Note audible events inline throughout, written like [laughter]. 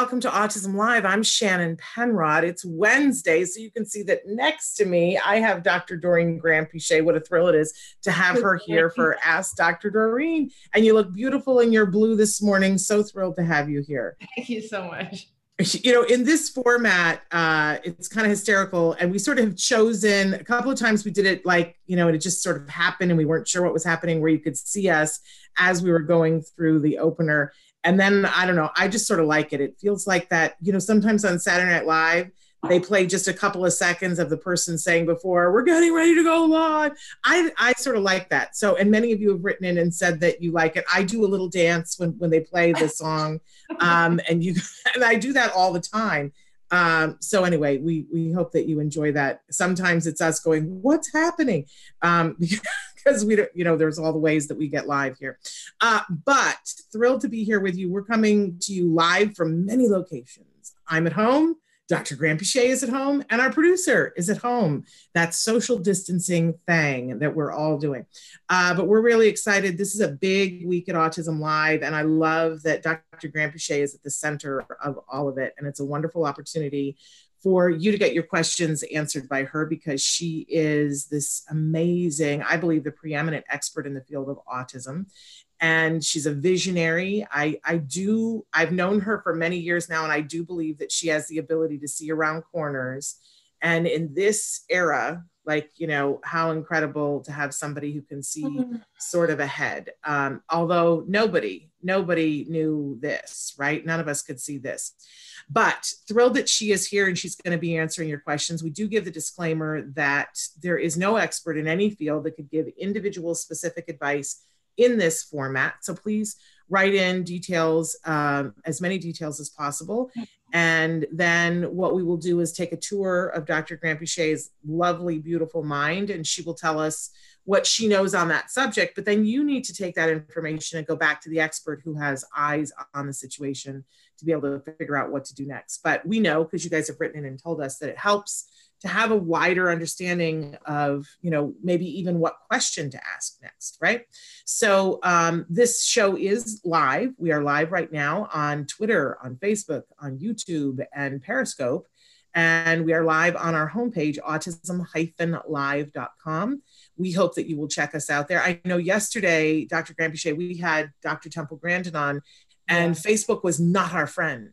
Welcome to Autism Live. I'm Shannon Penrod. It's Wednesday, so you can see that next to me I have Dr. Doreen Granpeesheh. What a thrill it is to have her here for Ask Dr. Doreen. And you look beautiful in your blue this morning. So thrilled to have you here. Thank you so much. You know, in this format, uh, it's kind of hysterical. And we sort of have chosen a couple of times we did it like, you know, and it just sort of happened and we weren't sure what was happening, where you could see us as we were going through the opener and then I don't know, I just sort of like it. It feels like that, you know, sometimes on Saturday Night Live, they play just a couple of seconds of the person saying before, we're getting ready to go live. I, I sort of like that. So, and many of you have written in and said that you like it. I do a little dance when, when they play the song. [laughs] Um, and you, and I do that all the time. Um, so anyway, we, we hope that you enjoy that. Sometimes it's us going, what's happening? Um, [laughs] because we don't, you know, there's all the ways that we get live here. Uh, but thrilled to be here with you. We're coming to you live from many locations. I'm at home. Dr. Granpeesheh is at home, and our producer is at home. That social distancing thing that we're all doing. Uh, but we're really excited. This is a big week at Autism Live, and I love that Dr. Granpeesheh is at the center of all of it. And it's a wonderful opportunity for you to get your questions answered by her because she is this amazing, I believe, the preeminent expert in the field of autism. And she's a visionary. I, I do, I've known her for many years now, and I do believe that she has the ability to see around corners. And in this era, like, you know, how incredible to have somebody who can see mm-hmm. sort of ahead. Um, although nobody, nobody knew this, right? None of us could see this. But thrilled that she is here and she's going to be answering your questions. We do give the disclaimer that there is no expert in any field that could give individual specific advice in this format. So please write in details, um, as many details as possible. And then what we will do is take a tour of Dr. Granpeesheh's lovely, beautiful mind, and she will tell us what she knows on that subject. But then you need to take that information and go back to the expert who has eyes on the situation to be able to figure out what to do next. But we know because you guys have written in and told us that it helps to have a wider understanding of, you know, maybe even what question to ask next, right? So um, this show is live. We are live right now on Twitter, on Facebook, on YouTube, and Periscope. And we are live on our homepage, autism-live.com. We hope that you will check us out there. I know yesterday, Dr. Granpeesheh, we had Dr. Temple Grandin on, and. Facebook was not our friend.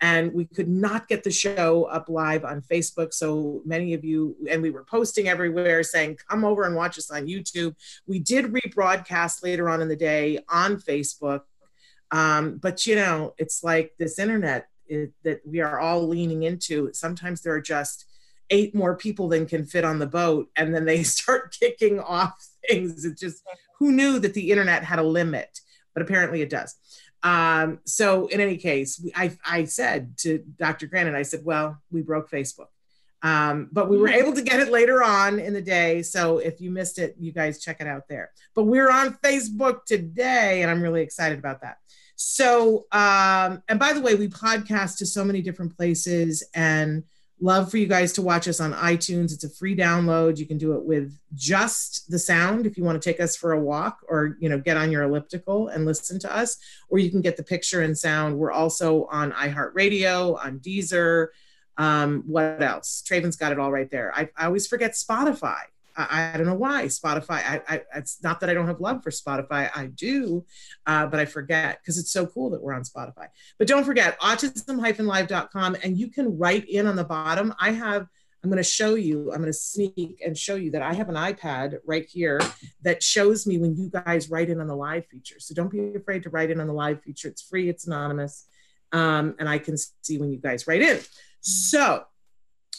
And we could not get the show up live on Facebook. So many of you, and we were posting everywhere saying, come over and watch us on YouTube. We did rebroadcast later on in the day on Facebook. Um, but you know, it's like this internet it, that we are all leaning into. Sometimes there are just eight more people than can fit on the boat, and then they [laughs] start kicking off things. It just, who knew that the internet had a limit? But apparently it does. Um, so in any case, I, I said to Dr. Grandin, I said, well, we broke Facebook. Um, but we were able to get it later on in the day. So if you missed it, you guys check it out there. But we're on Facebook today, and I'm really excited about that. So, um, and by the way, we podcast to so many different places, and Love for you guys to watch us on iTunes. It's a free download. You can do it with just the sound if you want to take us for a walk or, you know, get on your elliptical and listen to us, or you can get the picture and sound. We're also on iHeartRadio, on Deezer. Um, what else? Traven's got it all right there. I, I always forget Spotify. I, I, don't know why Spotify. I, I, it's not that I don't have love for Spotify. I do, uh, but I forget because it's so cool that we're on Spotify. But don't forget autism-live.com, and you can write in on the bottom. I have. I'm going to show you. I'm going to sneak and show you that I have an iPad right here that shows me when you guys write in on the live feature. So don't be afraid to write in on the live feature. It's free. It's anonymous, um, and I can see when you guys write in. So,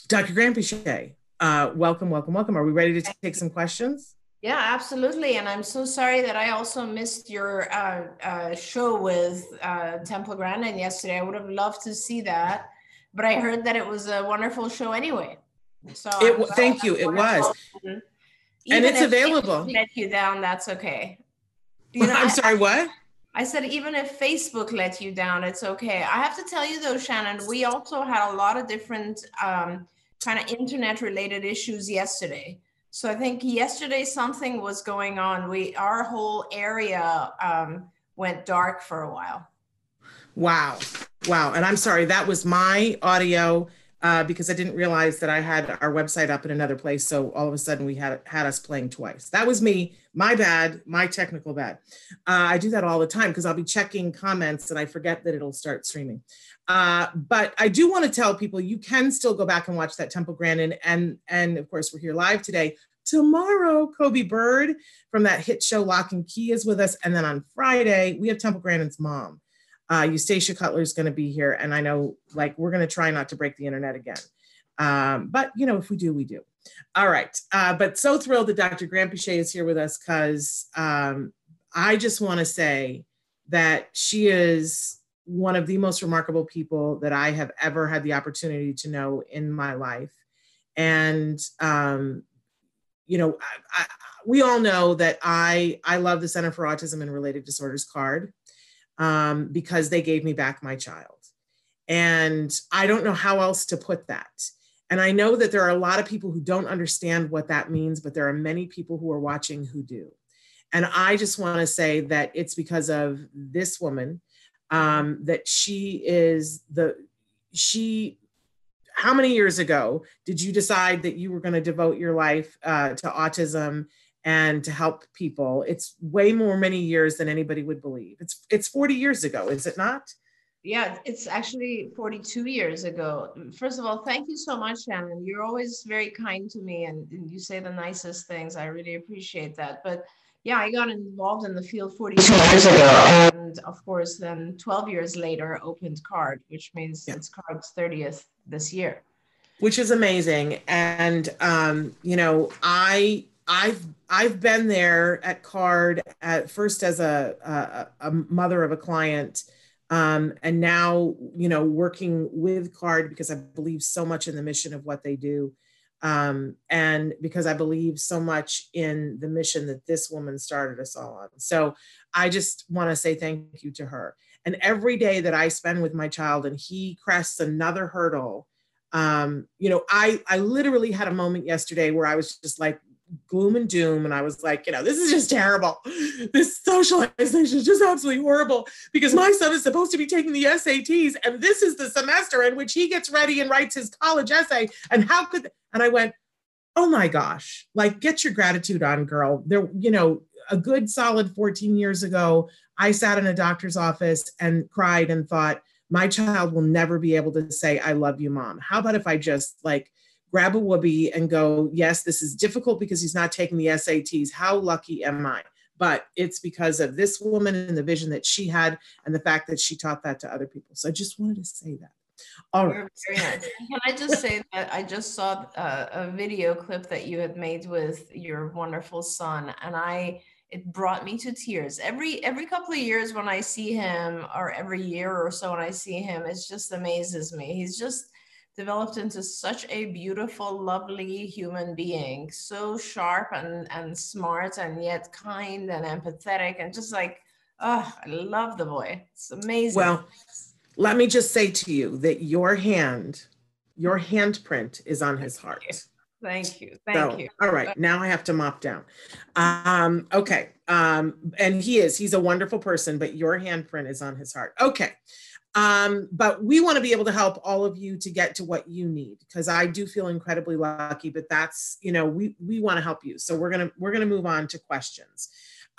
Dr. Granpeesheh, uh, welcome, welcome, welcome. Are we ready to take some questions? Yeah, absolutely. And I'm so sorry that I also missed your uh, uh, show with uh, Temple Grandin yesterday. I would have loved to see that, but I heard that it was a wonderful show anyway. So it, thank you. It was, and it's available. Let you down. That's okay. You [laughs] know, I'm sorry. What? I said, even if Facebook let you down, it's okay. I have to tell you though, Shannon, we also had a lot of different um, kind of internet related issues yesterday. So I think yesterday something was going on. We our whole area um, went dark for a while. Wow, wow! And I'm sorry that was my audio uh, because I didn't realize that I had our website up in another place. So all of a sudden we had had us playing twice. That was me. My bad. My technical bad. Uh, I do that all the time because I'll be checking comments and I forget that it'll start streaming. Uh, but I do want to tell people you can still go back and watch that Temple Grandin, and and of course we're here live today. Tomorrow, Coby Bird from that hit show Locke and Key is with us, and then on Friday we have Temple Grandin's mom. Uh, Eustacia Cutler is going to be here, and I know like we're going to try not to break the internet again. Um, but you know, if we do, we do. All right. Uh, but so thrilled that Dr. Granpeesheh is here with us because um, I just want to say that she is one of the most remarkable people that I have ever had the opportunity to know in my life. And, um, you know, I, I, we all know that I, I love the Center for Autism and Related Disorders card um, because they gave me back my child. And I don't know how else to put that. And I know that there are a lot of people who don't understand what that means, but there are many people who are watching who do. And I just want to say that it's because of this woman um, that she is the she how many years ago did you decide that you were going to devote your life uh, to autism and to help people it's way more many years than anybody would believe it's it's 40 years ago is it not yeah it's actually 42 years ago first of all thank you so much shannon you're always very kind to me and, and you say the nicest things i really appreciate that but yeah, I got involved in the field 42 years ago. And of course, then 12 years later, opened CARD, which means yeah. it's CARD's 30th this year. Which is amazing. And, um, you know, I, I've I've been there at Card at first as a a, a mother of a client, um, and now you know working with Card because I believe so much in the mission of what they do um, and because I believe so much in the mission that this woman started us all on. So I just want to say thank you to her. And every day that I spend with my child and he crests another hurdle, um, you know, I I literally had a moment yesterday where I was just like, gloom and doom. And I was like, you know, this is just terrible. This socialization is just absolutely horrible because my son is supposed to be taking the SATs and this is the semester in which he gets ready and writes his college essay. And how could, and I went, oh my gosh, like get your gratitude on, girl. There, you know, a good solid 14 years ago, I sat in a doctor's office and cried and thought, my child will never be able to say, I love you, mom. How about if I just like, grab a whoopee and go, yes, this is difficult because he's not taking the SATs. How lucky am I? But it's because of this woman and the vision that she had and the fact that she taught that to other people. So I just wanted to say that. All right. Can I just say that I just saw a, a video clip that you had made with your wonderful son, and I it brought me to tears every every couple of years when i see him or every year or so when i see him it just amazes me he's just developed into such a beautiful, lovely human being, so sharp and, and smart and yet kind and empathetic and just like, oh, I love the boy. It's amazing. Well, let me just say to you that your hand Your handprint is on his heart. Thank you. Thank so, you. All right. Now I have to mop down. Um, okay. Um, and he is, he's a wonderful person, but your handprint is on his heart. Okay. Um, but we want to be able to help all of you to get to what you need because I do feel incredibly lucky, but that's, you know, we we want to help you. So we're gonna we're gonna move on to questions.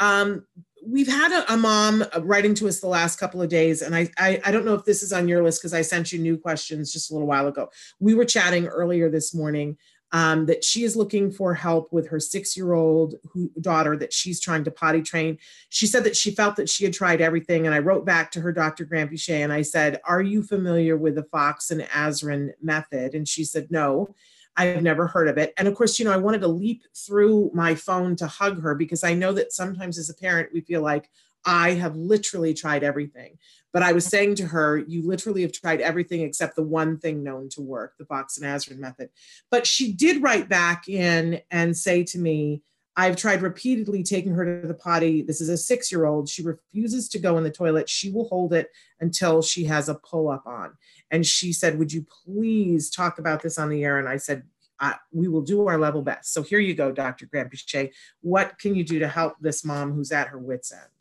Um, we've had a, a, mom writing to us the last couple of days, and I, I, I don't know if this is on your list because I sent you new questions just a little while ago. We were chatting earlier this morning um, that she is looking for help with her six-year-old daughter that she's trying to potty train. She said that she felt that she had tried everything, and I wrote back to her, Dr. Granpeesheh, and I said, "Are you familiar with the Foxx and Azrin method?" And she said, "No." I've never heard of it. And of course, you know, I wanted to leap through my phone to hug her because I know that sometimes as a parent, we feel like I have literally tried everything. But I was saying to her, you literally have tried everything except the one thing known to work, the Foxx and Azrin method. But she did write back in and say to me, I've tried repeatedly taking her to the potty. This is a six year old. She refuses to go in the toilet. She will hold it until she has a pull up on. And she said, Would you please talk about this on the air? And I said, uh, we will do our level best. So here you go, Dr. Granpeesheh. What can you do to help this mom who's at her wits' end?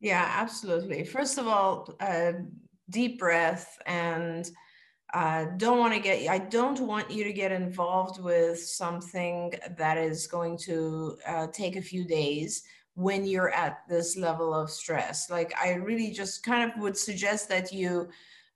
Yeah, absolutely. First of all, uh, deep breath and uh, don't want to get, I don't want you to get involved with something that is going to uh, take a few days when you're at this level of stress. Like, I really just kind of would suggest that you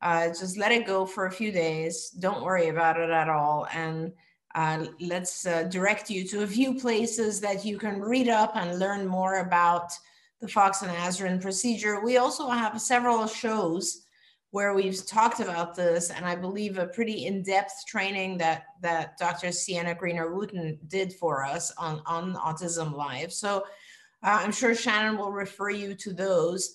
uh, just let it go for a few days. Don't worry about it at all. And uh, let's uh, direct you to a few places that you can read up and learn more about the Foxx and Azrin procedure. We also have several shows where we've talked about this, and I believe a pretty in-depth training that that Dr. Sienna Greener Wooten did for us on, on Autism Live. So uh, I'm sure Shannon will refer you to those.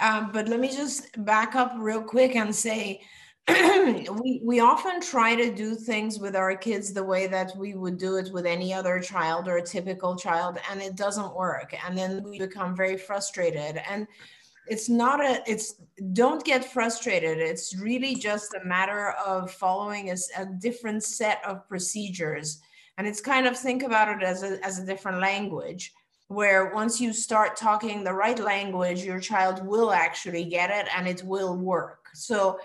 Um, but let me just back up real quick and say [clears throat] we we often try to do things with our kids the way that we would do it with any other child or a typical child and it doesn't work and then we become very frustrated and it's not a it's don't get frustrated it's really just a matter of following a, a different set of procedures and it's kind of think about it as a, as a different language where once you start talking the right language your child will actually get it and it will work. So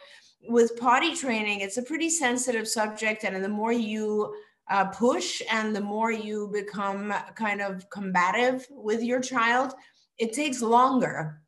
with potty training, it's a pretty sensitive subject. And the more you uh, push and the more you become kind of combative with your child, it takes longer.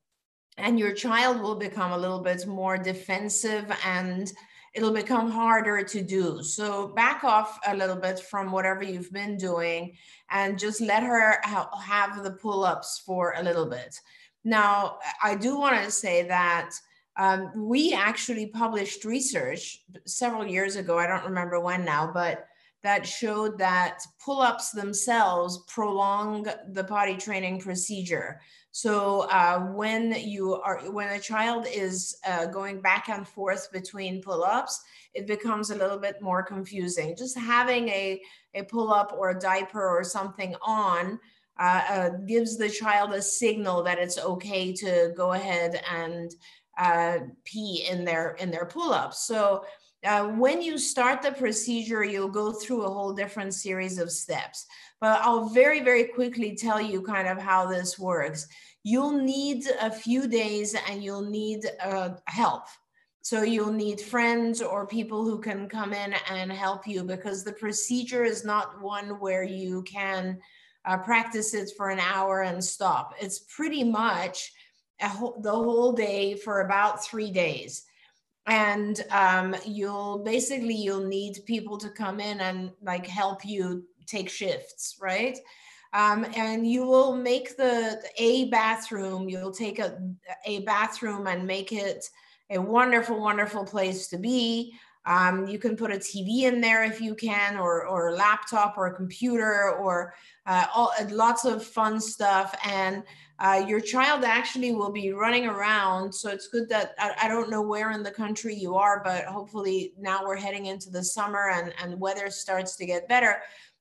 And your child will become a little bit more defensive and it'll become harder to do. So back off a little bit from whatever you've been doing and just let her ha- have the pull ups for a little bit. Now, I do want to say that um, we actually published research several years ago, I don't remember when now, but that showed that pull ups themselves prolong the potty training procedure. So uh, when you are when a child is uh, going back and forth between pull-ups, it becomes a little bit more confusing. Just having a a pull-up or a diaper or something on uh, uh gives the child a signal that it's okay to go ahead and uh, pee in their in their pull-ups. So uh, when you start the procedure, you'll go through a whole different series of steps. But I'll very, very quickly tell you kind of how this works. You'll need a few days and you'll need uh, help. So you'll need friends or people who can come in and help you because the procedure is not one where you can uh, practice it for an hour and stop. It's pretty much the whole day for about three days. And um, you'll basically you'll need people to come in and like help you take shifts right? Um, and you will make the a bathroom you'll take a, a bathroom and make it a wonderful wonderful place to be. Um, you can put a tv in there if you can or or a laptop or a computer or uh, all, lots of fun stuff. And uh, your child actually will be running around. So it's good that I, I, don't know where in the country you are, but hopefully now we're heading into the summer and, and weather starts to get better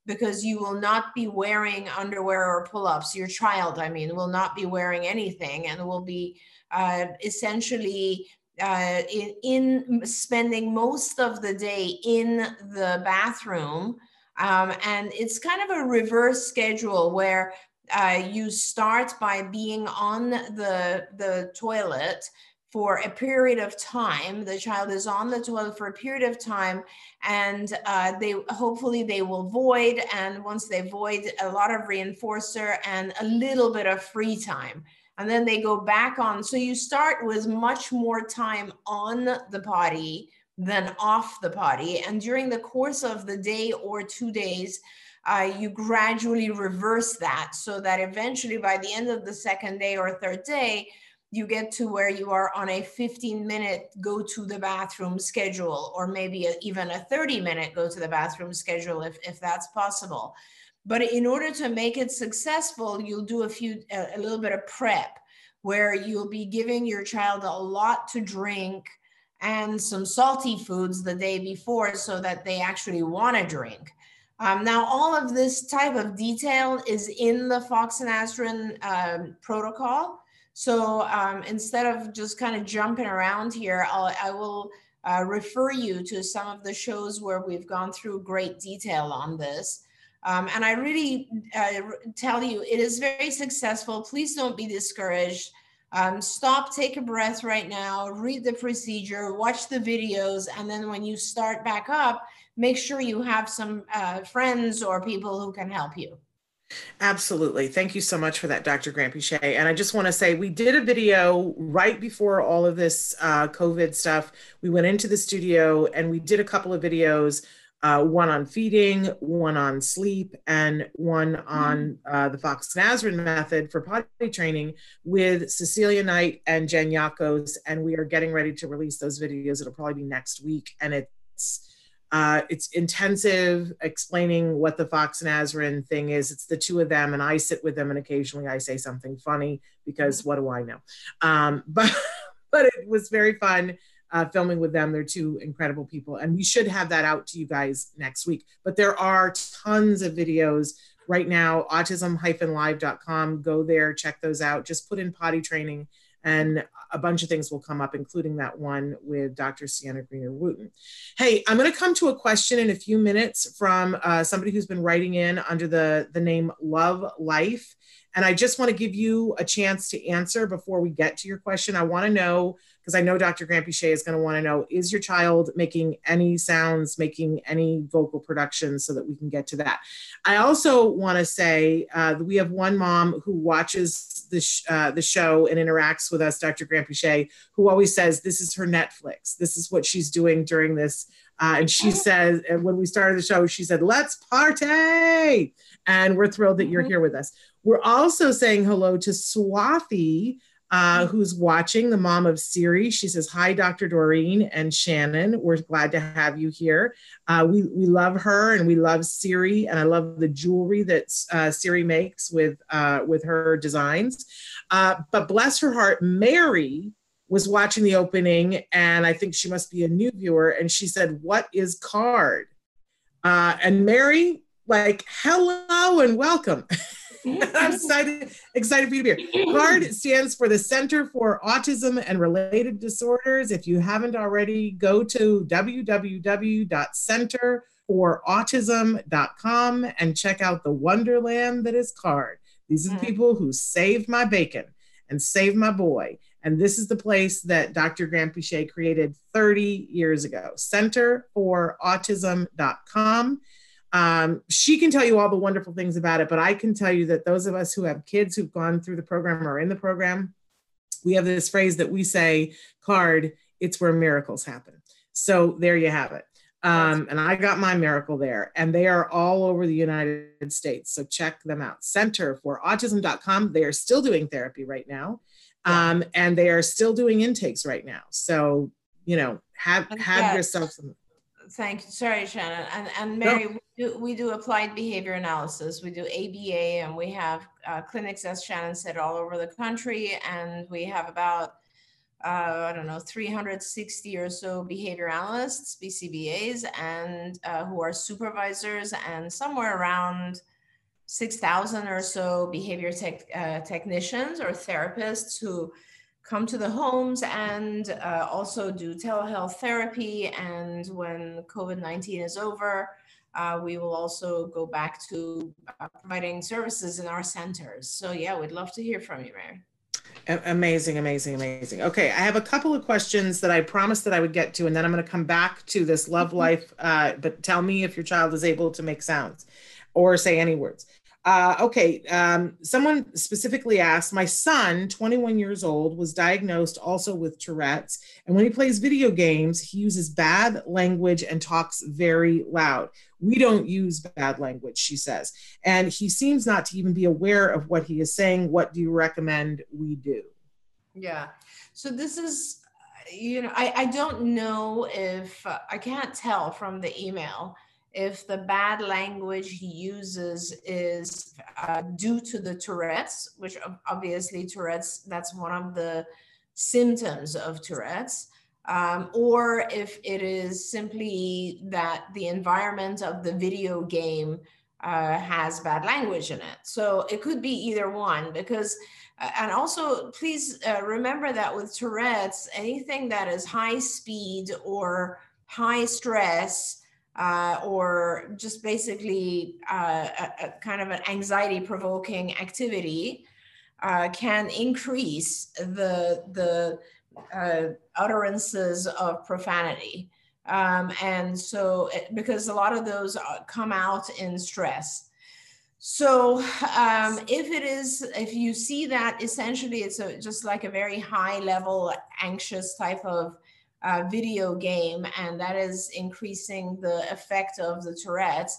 because you will not be wearing underwear or pull ups. Your child, I mean, will not be wearing anything and will be uh, essentially uh, in, in, spending most of the day in the bathroom. Um, and it's kind of a reverse schedule where uh, you start by being on the, the toilet for a period of time. The child is on the toilet for a period of time, and uh, they hopefully they will void. And once they void, a lot of reinforcer and a little bit of free time. And then they go back on. So you start with much more time on the potty than off the potty. And during the course of the day or two days, uh, you gradually reverse that so that eventually by the end of the second day or third day, you get to where you are on a 15 minute go to the bathroom schedule, or maybe a, even a 30 minute go to the bathroom schedule if, if that's possible. But in order to make it successful, you'll do a few, a, a little bit of prep where you'll be giving your child a lot to drink and some salty foods the day before so that they actually want to drink. Um, now, all of this type of detail is in the Foxx and um, protocol. So um, instead of just kind of jumping around here, I'll, I will uh, refer you to some of the shows where we've gone through great detail on this. Um, and I really uh, tell you, it is very successful. Please don't be discouraged. Um, stop, take a breath right now, read the procedure, watch the videos, and then when you start back up, make sure you have some uh, friends or people who can help you. Absolutely. Thank you so much for that, Dr. Granpeesheh. And I just want to say we did a video right before all of this uh, COVID stuff. We went into the studio and we did a couple of videos uh, one on feeding, one on sleep, and one on mm-hmm. uh, the Foxx and Azrin method for potty training with Cecilia Knight and Jen Yakos. And we are getting ready to release those videos. It'll probably be next week. And it's uh, it's intensive explaining what the Foxx and Azrin thing is. It's the two of them, and I sit with them, and occasionally I say something funny because what do I know? Um, [laughs] but but it was very fun uh, filming with them. They're two incredible people, and we should have that out to you guys next week. But there are tons of videos right now. Autism-live.com. Go there, check those out. Just put in potty training and a bunch of things will come up, including that one with Dr. Sienna Greener Wooten. Hey, I'm going to come to a question in a few minutes from uh, somebody who's been writing in under the, the name Love Life. And I just want to give you a chance to answer before we get to your question. I want to know because I know Dr. Granpeesheh is going to want to know is your child making any sounds, making any vocal productions so that we can get to that. I also want to say uh, we have one mom who watches the, sh- uh, the show and interacts with us, Dr. Granpeesheh, who always says this is her Netflix. This is what she's doing during this. Uh, and she says, and when we started the show, she said, let's party. And we're thrilled that you're mm-hmm. here with us. We're also saying hello to Swathi, uh, who's watching, the mom of Siri. She says, Hi, Dr. Doreen and Shannon. We're glad to have you here. Uh, we, we love her and we love Siri, and I love the jewelry that uh, Siri makes with, uh, with her designs. Uh, but bless her heart, Mary was watching the opening, and I think she must be a new viewer, and she said, What is card? Uh, and Mary, like, hello and welcome. [laughs] [laughs] I'm excited, excited for you to be here. CARD [clears throat] stands for the Center for Autism and Related Disorders. If you haven't already, go to www.centerforautism.com and check out the wonderland that is CARD. These are the mm. people who saved my bacon and saved my boy. And this is the place that Dr. Granpeesheh created 30 years ago, centerforautism.com. Um, she can tell you all the wonderful things about it, but I can tell you that those of us who have kids who've gone through the program or in the program, we have this phrase that we say, card, it's where miracles happen. So there you have it. Um, and I got my miracle there, and they are all over the United States. So check them out. Center for autism.com. They are still doing therapy right now. Um, and they are still doing intakes right now. So, you know, have have yourself some thank you. Sorry, Shannon. And, and Mary, no. we, do, we do applied behavior analysis. We do ABA and we have uh, clinics, as Shannon said, all over the country. And we have about, uh, I don't know, 360 or so behavior analysts, BCBAs, and uh, who are supervisors, and somewhere around 6,000 or so behavior tech, uh, technicians or therapists who come to the homes and uh, also do telehealth therapy. And when COVID 19 is over, uh, we will also go back to uh, providing services in our centers. So, yeah, we'd love to hear from you, Mary. Amazing, amazing, amazing. Okay, I have a couple of questions that I promised that I would get to, and then I'm going to come back to this love mm-hmm. life. Uh, but tell me if your child is able to make sounds or say any words. Uh, okay, um, someone specifically asked My son, 21 years old, was diagnosed also with Tourette's. And when he plays video games, he uses bad language and talks very loud. We don't use bad language, she says. And he seems not to even be aware of what he is saying. What do you recommend we do? Yeah. So this is, you know, I, I don't know if uh, I can't tell from the email if the bad language he uses is uh, due to the Tourette's, which obviously Tourette's, that's one of the symptoms of Tourette's, um, or if it is simply that the environment of the video game uh, has bad language in it. So it could be either one because, uh, and also please uh, remember that with Tourette's, anything that is high speed or high stress uh, or just basically uh, a, a, kind of an anxiety provoking activity uh, can increase the the uh, utterances of profanity. Um, and so it, because a lot of those uh, come out in stress. So um, if it is if you see that essentially it's a, just like a very high level anxious type of uh, video game, and that is increasing the effect of the Tourette's.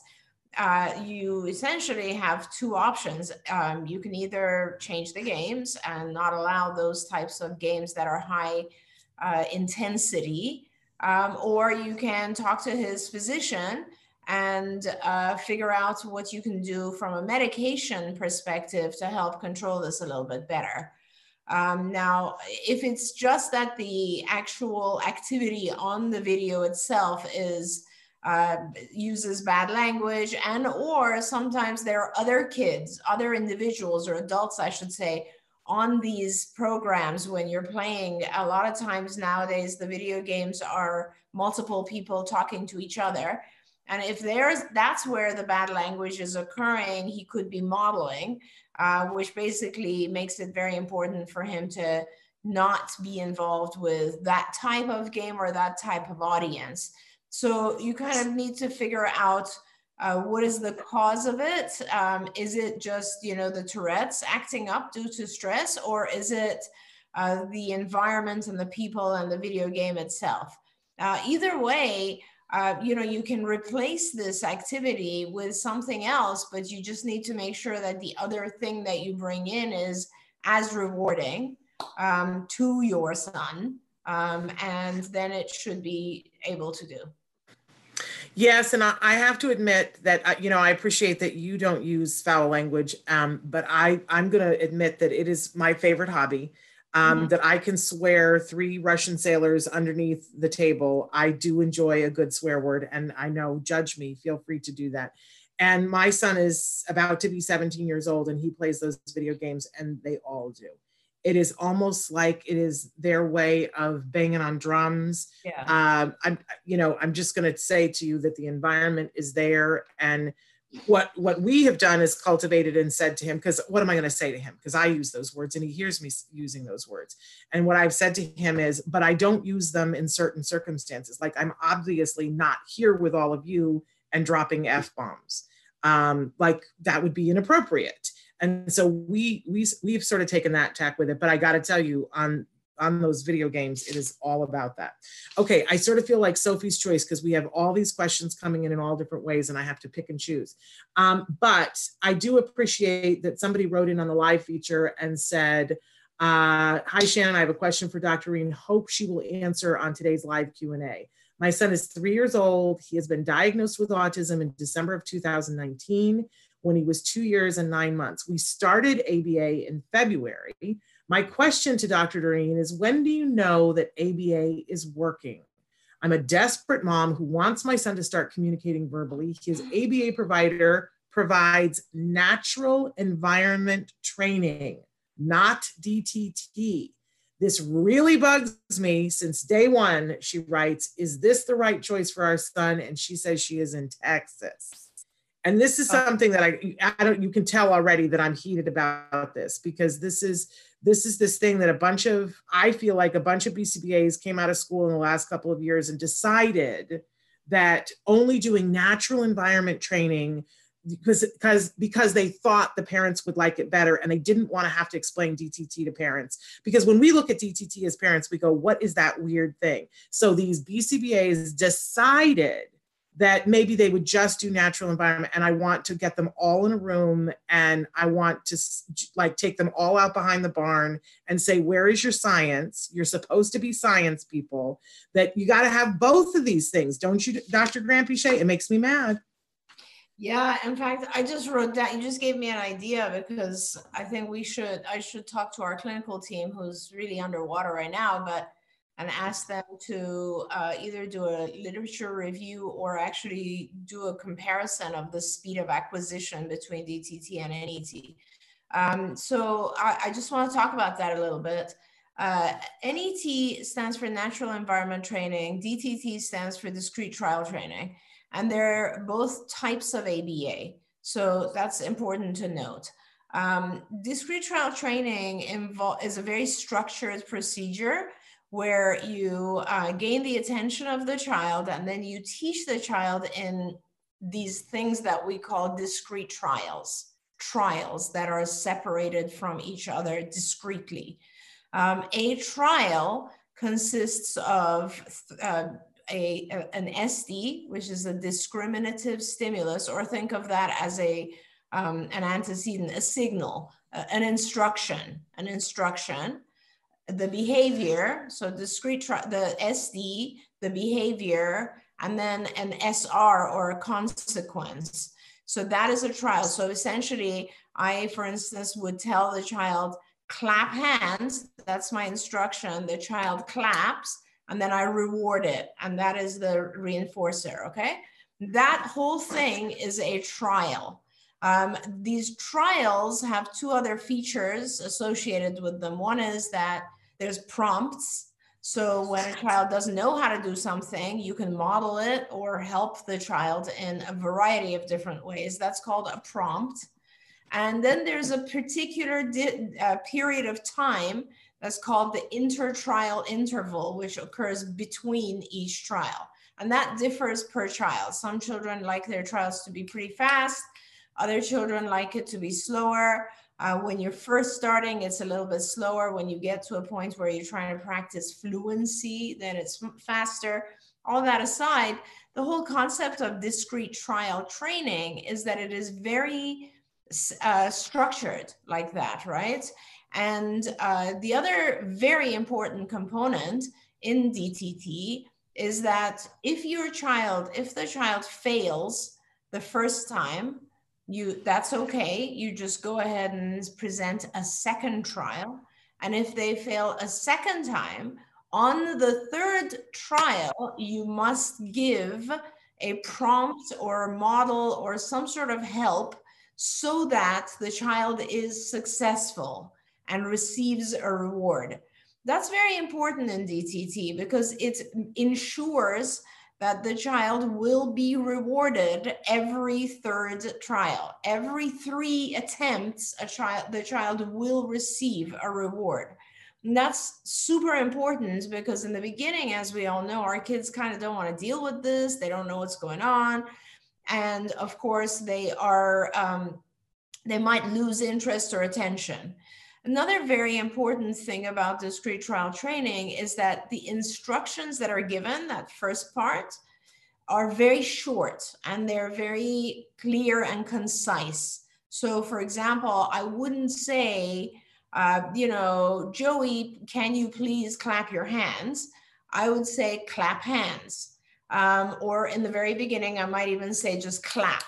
Uh, you essentially have two options. Um, you can either change the games and not allow those types of games that are high uh, intensity, um, or you can talk to his physician and uh, figure out what you can do from a medication perspective to help control this a little bit better. Um, now, if it's just that the actual activity on the video itself is uh, uses bad language and or sometimes there are other kids, other individuals or adults, I should say, on these programs when you're playing. A lot of times nowadays, the video games are multiple people talking to each other. And if there's that's where the bad language is occurring, he could be modeling uh, which basically makes it very important for him to not be involved with that type of game or that type of audience. So you kind of need to figure out uh, what is the cause of it. Um, is it just you know the Tourette's acting up due to stress, or is it uh, the environment and the people and the video game itself? Uh, either way, uh, you know, you can replace this activity with something else, but you just need to make sure that the other thing that you bring in is as rewarding um, to your son. Um, and then it should be able to do. Yes, and I, I have to admit that uh, you know I appreciate that you don't use foul language, um, but I I'm going to admit that it is my favorite hobby um, mm-hmm. that I can swear three Russian sailors underneath the table. I do enjoy a good swear word, and I know, judge me, feel free to do that. And my son is about to be 17 years old, and he plays those video games, and they all do. It is almost like it is their way of banging on drums. Yeah. Um, I'm, you know, I'm just going to say to you that the environment is there, and what what we have done is cultivated and said to him because what am i going to say to him? Because i use those words and he hears me using those words. And what i've said to him is but i don't use them in certain circumstances. Like i'm obviously not here with all of you and dropping f bombs. Um, like that would be inappropriate. And so we we we've sort of taken that tack with it but i got to tell you on on those video games, it is all about that. Okay, I sort of feel like Sophie's choice because we have all these questions coming in in all different ways and I have to pick and choose. Um, but I do appreciate that somebody wrote in on the live feature and said, uh, hi Shannon, I have a question for Dr. Reen. Hope she will answer on today's live Q&A. My son is three years old. He has been diagnosed with autism in December of 2019 when he was two years and nine months. We started ABA in February. My question to Dr. Doreen is when do you know that ABA is working? I'm a desperate mom who wants my son to start communicating verbally. His ABA provider provides natural environment training, not DTT. This really bugs me since day one. She writes, Is this the right choice for our son? And she says she is in Texas. And this is uh. something that I, I don't, you can tell already that I'm heated about this because this is, this is this thing that a bunch of, I feel like a bunch of BCBAs came out of school in the last couple of years and decided that only doing natural environment training because because because they thought the parents would like it better and they didn't want to have to explain DTT to parents. Because when we look at DTT as parents we go what is that weird thing? So these BCBAs decided that maybe they would just do natural environment and I want to get them all in a room and I want to like take them all out behind the barn and say where is your science you're supposed to be science people that you got to have both of these things don't you Dr. Granpeesheh it makes me mad yeah, in fact, I just wrote that. You just gave me an idea because I think we should. I should talk to our clinical team, who's really underwater right now, but and ask them to uh, either do a literature review or actually do a comparison of the speed of acquisition between DTT and NET. Um, so I, I, just want to talk about that a little bit. Uh, NET stands for Natural Environment Training. DTT stands for Discrete Trial Training and they're both types of ABA. So that's important to note. Um, discrete trial training is a very structured procedure where you uh, gain the attention of the child and then you teach the child in these things that we call discrete trials, trials that are separated from each other discretely. Um, a trial consists of uh, a, a, an SD, which is a discriminative stimulus, or think of that as a um, an antecedent, a signal, uh, an instruction, an instruction. The behavior, so discrete, the SD, the behavior, and then an SR or a consequence. So that is a trial. So essentially, I, for instance, would tell the child, clap hands. That's my instruction. The child claps and then I reward it. And that is the reinforcer, okay? That whole thing is a trial. Um, these trials have two other features associated with them. One is that there's prompts. So when a child doesn't know how to do something, you can model it or help the child in a variety of different ways. That's called a prompt. And then there's a particular uh, period of time that's called the intertrial interval, which occurs between each trial. And that differs per child. Some children like their trials to be pretty fast. Other children like it to be slower. Uh, when you're first starting, it's a little bit slower. When you get to a point where you're trying to practice fluency, then it's faster. All that aside, the whole concept of discrete trial training is that it is very uh, structured like that, right? And uh, the other very important component in DTT is that if your child, if the child fails the first time, you that's okay. You just go ahead and present a second trial. And if they fail a second time, on the third trial, you must give a prompt or a model or some sort of help so that the child is successful and receives a reward. That's very important in DTT because it ensures that the child will be rewarded every third trial. Every three attempts, a child, the child will receive a reward. And that's super important because in the beginning, as we all know, our kids kind of don't want to deal with this. They don't know what's going on. And of course, they are, um, they might lose interest or attention. Another very important thing about discrete trial training is that the instructions that are given, that first part, are very short and they're very clear and concise. So, for example, I wouldn't say, uh, you know, Joey, can you please clap your hands? I would say clap hands. Um, or in the very beginning, I might even say just clap.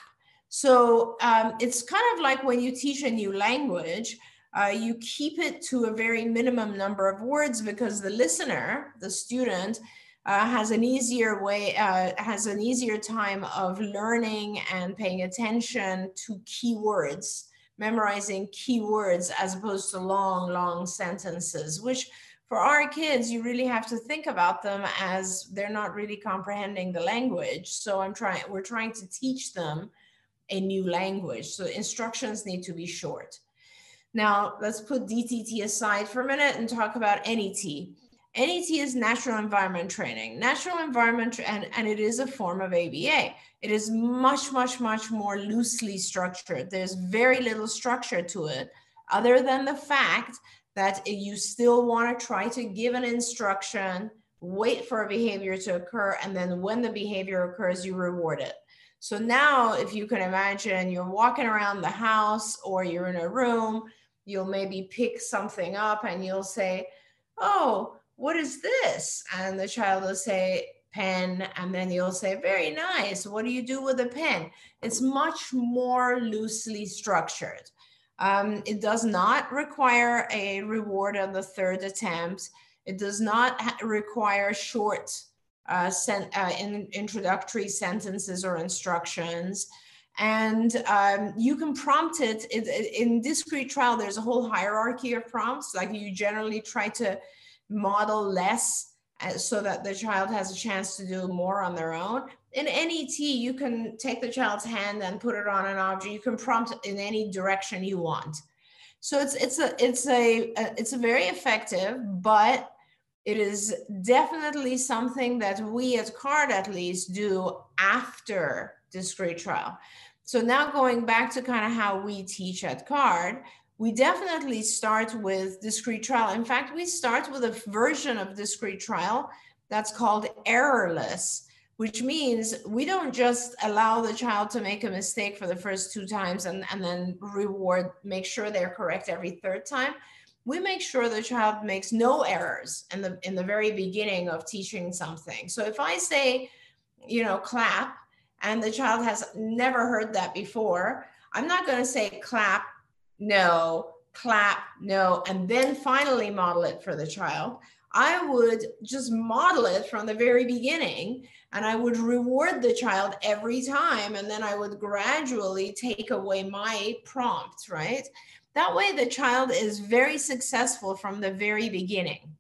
So um, it's kind of like when you teach a new language, uh, you keep it to a very minimum number of words because the listener, the student, uh, has an easier way, uh, has an easier time of learning and paying attention to keywords, memorizing keywords as opposed to long, long sentences, which for our kids, you really have to think about them as they're not really comprehending the language. So I'm trying, we're trying to teach them a new language. So instructions need to be short. Now let's put DTT aside for a minute and talk about NET. NET is natural environment training. Natural environment, and, and it is a form of ABA. It is much, much, much more loosely structured. There's very little structure to it, other than the fact that you still want to try to give an instruction, wait for a behavior to occur, and then when the behavior occurs, you reward it. So now, if you can imagine, you're walking around the house or you're in a room, you'll maybe pick something up and you'll say, Oh, what is this? And the child will say, pen. And then you'll say very nice. What do you do with a pen? It's much more loosely structured. Um, it does not require a reward on the third attempt. It does not require short uh, sen- uh, in introductory sentences or instructions and um, you can prompt it. it. in discrete trial there's a whole hierarchy of prompts like you generally try to model less so that the child has a chance to do more on their own. In NET, you can take the child's hand and put it on an object. You can prompt in any direction you want. So it's it's a it's a it's a very effective, but it is definitely something that we at CARD at least do after discrete trial. So now going back to kind of how we teach at CARD, we definitely start with discrete trial. In fact, we start with a version of discrete trial that's called errorless, which means we don't just allow the child to make a mistake for the first two times and, and then reward, make sure they're correct every third time. We make sure the child makes no errors in the in the very beginning of teaching something. So if I say, you know, clap, and the child has never heard that before, I'm not going to say clap no, clap, no, and then finally model it for the child. I would just model it from the very beginning and I would reward the child every time. And then I would gradually take away my prompt, right? That way, the child is very successful from the very beginning.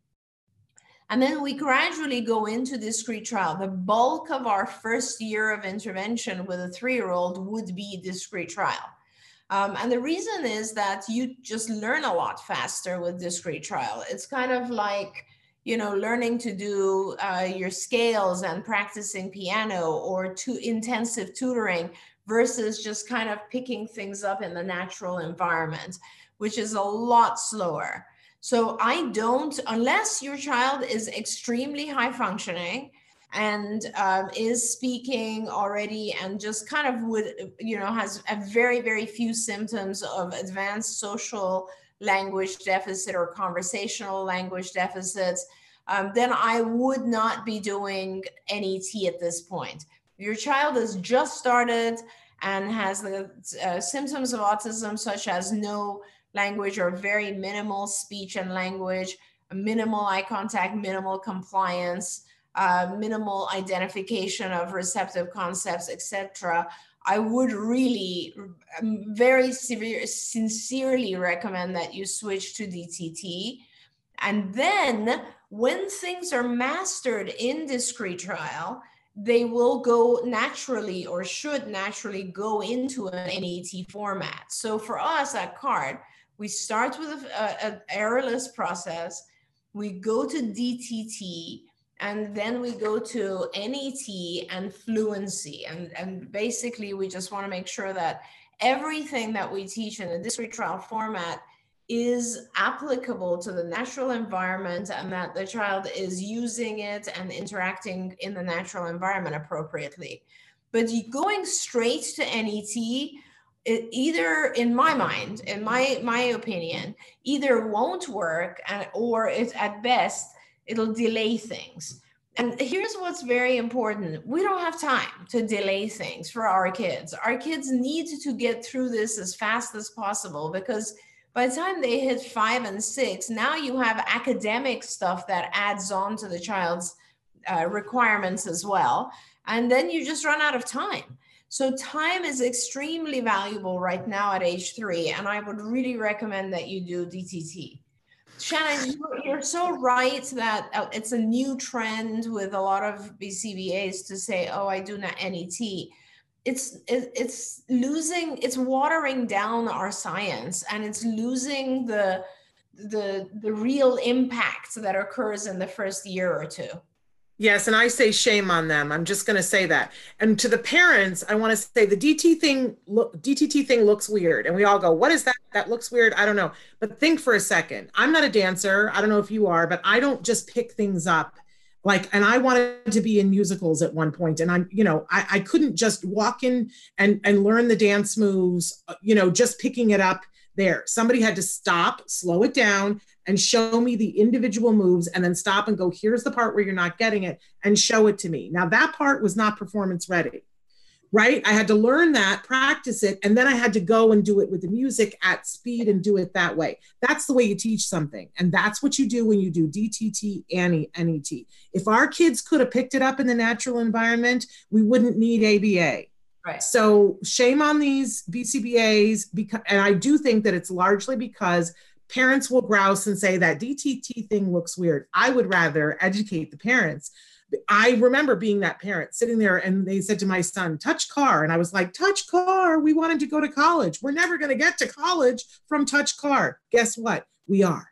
And then we gradually go into discrete trial. The bulk of our first year of intervention with a three year old would be discrete trial. Um, and the reason is that you just learn a lot faster with discrete trial. It's kind of like, you know, learning to do uh, your scales and practicing piano or to intensive tutoring versus just kind of picking things up in the natural environment, which is a lot slower. So I don't, unless your child is extremely high functioning, and um, is speaking already and just kind of would you know has a very very few symptoms of advanced social language deficit or conversational language deficits um, then i would not be doing net at this point. Your child has just started and has the uh, symptoms of autism such as no language or very minimal speech and language minimal eye contact minimal compliance uh, minimal identification of receptive concepts, etc., I would really um, very severe, sincerely recommend that you switch to DTT. And then when things are mastered in discrete trial, they will go naturally or should naturally go into an NET format. So for us at CARD, we start with an errorless process. We go to DTT and then we go to NET and fluency. And, and basically, we just want to make sure that everything that we teach in the discrete trial format is applicable to the natural environment and that the child is using it and interacting in the natural environment appropriately. But going straight to NET, it either in my mind in my my opinion either won't work and, or it's at best it'll delay things. And here's what's very important we don't have time to delay things for our kids. Our kids need to get through this as fast as possible because by the time they hit five and six, now you have academic stuff that adds on to the child's uh, requirements as well. And then you just run out of time. So, time is extremely valuable right now at age three. And I would really recommend that you do DTT. Shannon, you're so right that uh, it's a new trend with a lot of BCBAs to say, "Oh, I do not NET." It's it's losing, it's watering down our science, and it's losing the the the real impact that occurs in the first year or two. Yes, and I say shame on them. I'm just going to say that. And to the parents, I want to say the DT thing look DTT thing looks weird and we all go, "What is that? That looks weird." I don't know. But think for a second. I'm not a dancer. I don't know if you are, but I don't just pick things up like and i wanted to be in musicals at one point and i'm you know I, I couldn't just walk in and and learn the dance moves uh, you know just picking it up there somebody had to stop slow it down and show me the individual moves and then stop and go, here's the part where you're not getting it and show it to me. Now, that part was not performance ready, right? I had to learn that, practice it, and then I had to go and do it with the music at speed and do it that way. That's the way you teach something. And that's what you do when you do DTT and NET. If our kids could have picked it up in the natural environment, we wouldn't need ABA. Right. So shame on these BCBAs because and I do think that it's largely because parents will grouse and say that DTT thing looks weird. I would rather educate the parents. I remember being that parent sitting there and they said to my son, touch car. And I was like, touch car. We wanted to go to college. We're never going to get to college from touch car. Guess what? We are.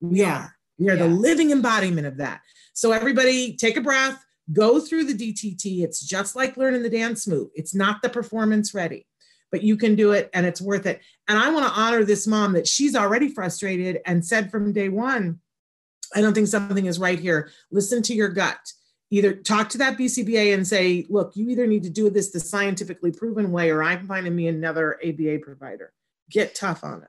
We are. We are yeah. the living embodiment of that. So everybody take a breath, go through the DTT. It's just like learning the dance move. It's not the performance ready but you can do it and it's worth it. And I want to honor this mom that she's already frustrated and said from day one, I don't think something is right here. Listen to your gut. Either talk to that BCBA and say, look, you either need to do this the scientifically proven way or I'm finding me another ABA provider. Get tough on it.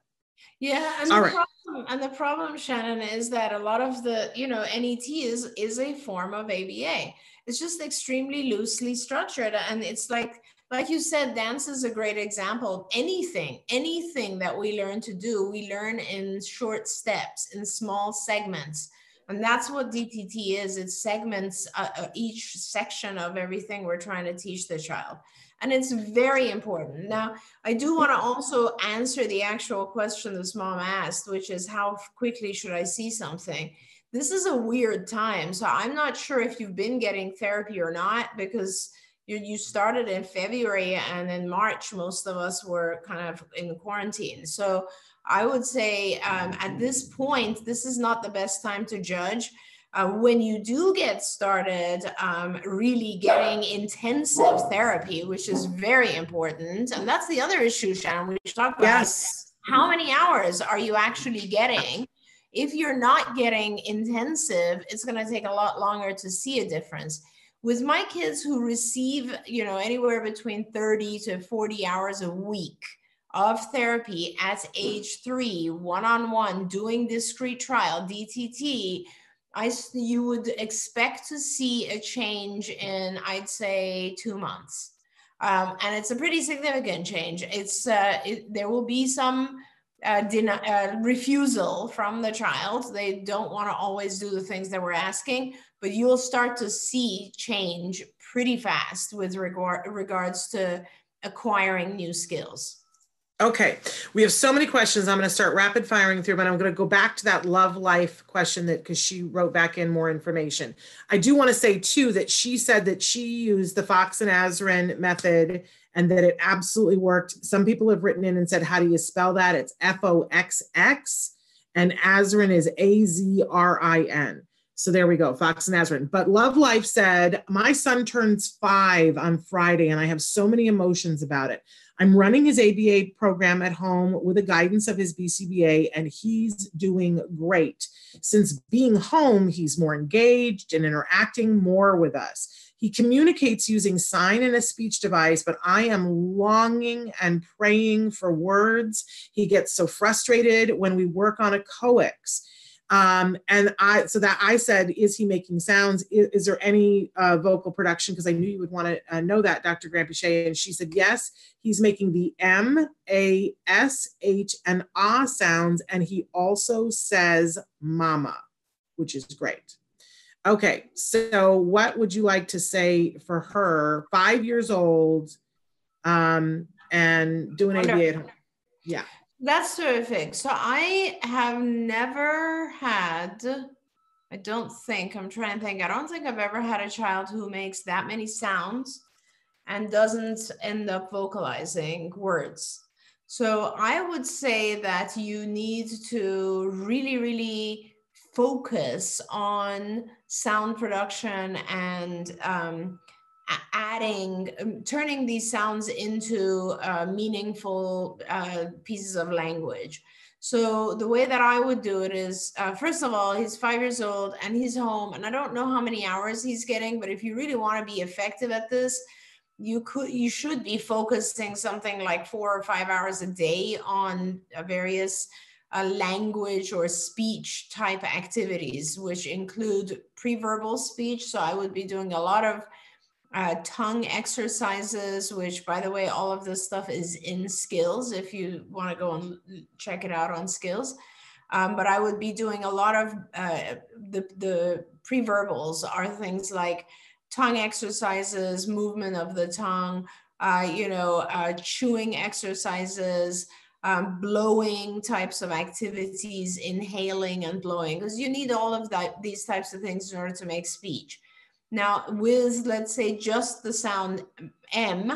Yeah, and the, right. problem, and the problem, Shannon, is that a lot of the, you know, NET is is a form of ABA. It's just extremely loosely structured, and it's like like you said, dance is a great example. Of anything, anything that we learn to do, we learn in short steps, in small segments. And that's what DTT is. It segments uh, uh, each section of everything we're trying to teach the child. And it's very important. Now, I do want to also answer the actual question this mom asked, which is how quickly should I see something? This is a weird time. So I'm not sure if you've been getting therapy or not because you, you started in February and in March, most of us were kind of in quarantine. So I would say um, at this point, this is not the best time to judge. Uh, when you do get started, um, really getting intensive therapy, which is very important. And that's the other issue, Shannon, we should talk about. Yes. How many hours are you actually getting? If you're not getting intensive, it's going to take a lot longer to see a difference with my kids who receive you know anywhere between 30 to 40 hours a week of therapy at age three one-on-one doing discrete trial dtt i you would expect to see a change in i'd say two months. Um, and it's a pretty significant change. It's uh, it, there will be some uh, den- uh, refusal from the child. They don't want to always do the things that we're asking, but you'll start to see change pretty fast with regard regards to acquiring new skills. Okay, we have so many questions. I'm going to start rapid firing through, but I'm going to go back to that love life question that because she wrote back in more information. I do want to say too that she said that she used the Foxx and Azrin method and that it absolutely worked. Some people have written in and said, How do you spell that? It's F O X X, and Azrin is A Z R I N. So there we go, Foxx and Azrin. But Love Life said, My son turns five on Friday, and I have so many emotions about it. I'm running his ABA program at home with the guidance of his BCBA, and he's doing great. Since being home, he's more engaged and interacting more with us. He communicates using sign and a speech device, but I am longing and praying for words. He gets so frustrated when we work on echoics. Um, and I, so that I said, is he making sounds? Is, is there any uh, vocal production? Because I knew you would want to uh, know that, Dr. Granpeesheh. And she said, yes, he's making the M, A, S, H, and Ah sounds. And he also says mama, which is great. Okay, so what would you like to say for her, five years old, um, and doing ABA at home? Yeah. That's terrific. So I have never had, I don't think, I'm trying to think, I don't think I've ever had a child who makes that many sounds and doesn't end up vocalizing words. So I would say that you need to really, really focus on sound production and um, adding, um, turning these sounds into uh, meaningful uh, pieces of language. So the way that I would do it is, uh, first of all, he's five years old and he's home, and I don't know how many hours he's getting, but if you really want to be effective at this, you could you should be focusing something like four or five hours a day on uh, various uh, language or speech type activities which include pre-verbal speech. So i would be doing a lot of uh, tongue exercises which by the way all of this stuff is in skills if you want to go and check it out on skills. Um, but i would be doing a lot of uh, the, the pre-verbals are things like tongue exercises, movement of the tongue, uh, you know, uh, chewing exercises, um, blowing types of activities, inhaling and blowing, because you need all of that, these types of things in order to make speech. Now, with let's say just the sound M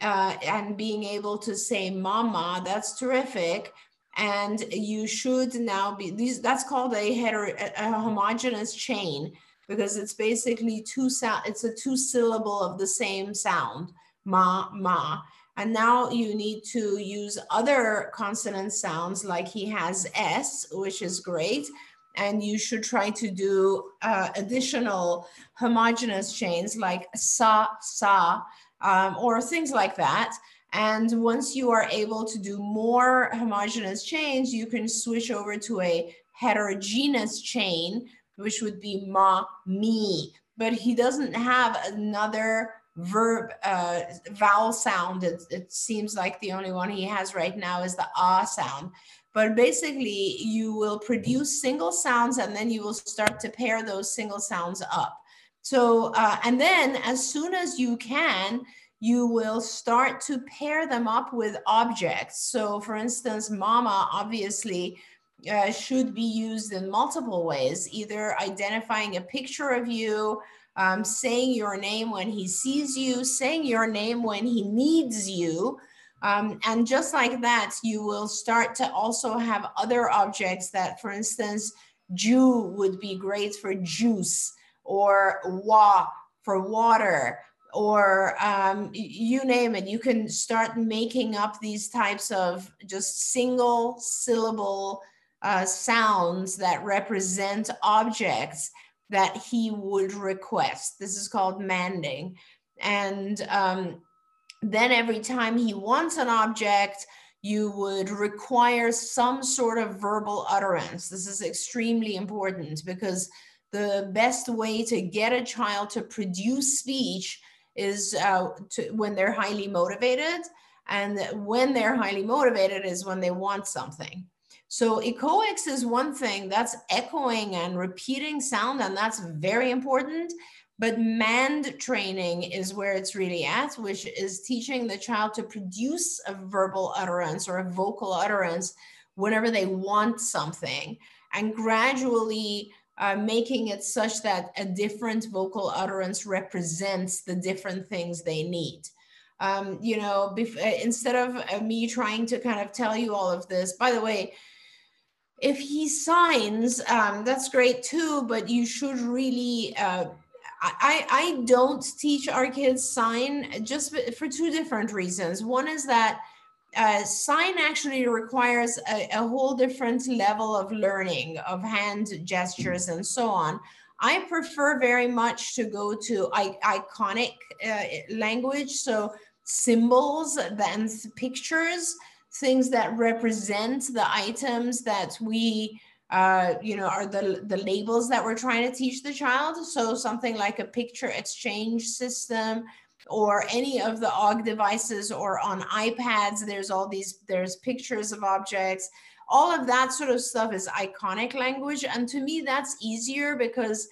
uh, and being able to say mama, that's terrific. And you should now be these. That's called a, heter- a homogeneous chain because it's basically two sound, it's a two syllable of the same sound, ma, ma. And now you need to use other consonant sounds like he has S, which is great. And you should try to do uh, additional homogenous chains like sa, sa, um, or things like that. And once you are able to do more homogeneous chains, you can switch over to a heterogeneous chain, which would be ma, me, but he doesn't have another verb uh, vowel sound. It, it seems like the only one he has right now is the ah sound. But basically, you will produce single sounds and then you will start to pair those single sounds up. So, uh, and then as soon as you can, you will start to pair them up with objects. So, for instance, mama obviously uh, should be used in multiple ways, either identifying a picture of you, um, saying your name when he sees you, saying your name when he needs you. Um, and just like that, you will start to also have other objects that, for instance, Jew would be great for juice or wa for water or um, you name it. You can start making up these types of just single syllable uh, sounds that represent objects that he would request. This is called manding. And um, then every time he wants an object, you would require some sort of verbal utterance. This is extremely important because the best way to get a child to produce speech is uh, to, when they're highly motivated. And when they're highly motivated is when they want something. So echoics is one thing that's echoing and repeating sound, and that's very important. But mand training is where it's really at, which is teaching the child to produce a verbal utterance or a vocal utterance whenever they want something, and gradually uh, making it such that a different vocal utterance represents the different things they need. Um, you know, instead of uh, me trying to kind of tell you all of this, by the way, if he signs, um, that's great too, but you should really. Uh, I, I don't teach our kids sign just for two different reasons. One is that uh, sign actually requires a, a, whole different level of learning of hand gestures and so on. I prefer very much to go to I, iconic uh, language, so symbols and pictures things that represent the items that we uh, you know are the the labels that we're trying to teach the child. So something like a picture exchange system or any of the og devices or on ipads there's all these there's pictures of objects. All of that sort of stuff is iconic language. And to me that's easier because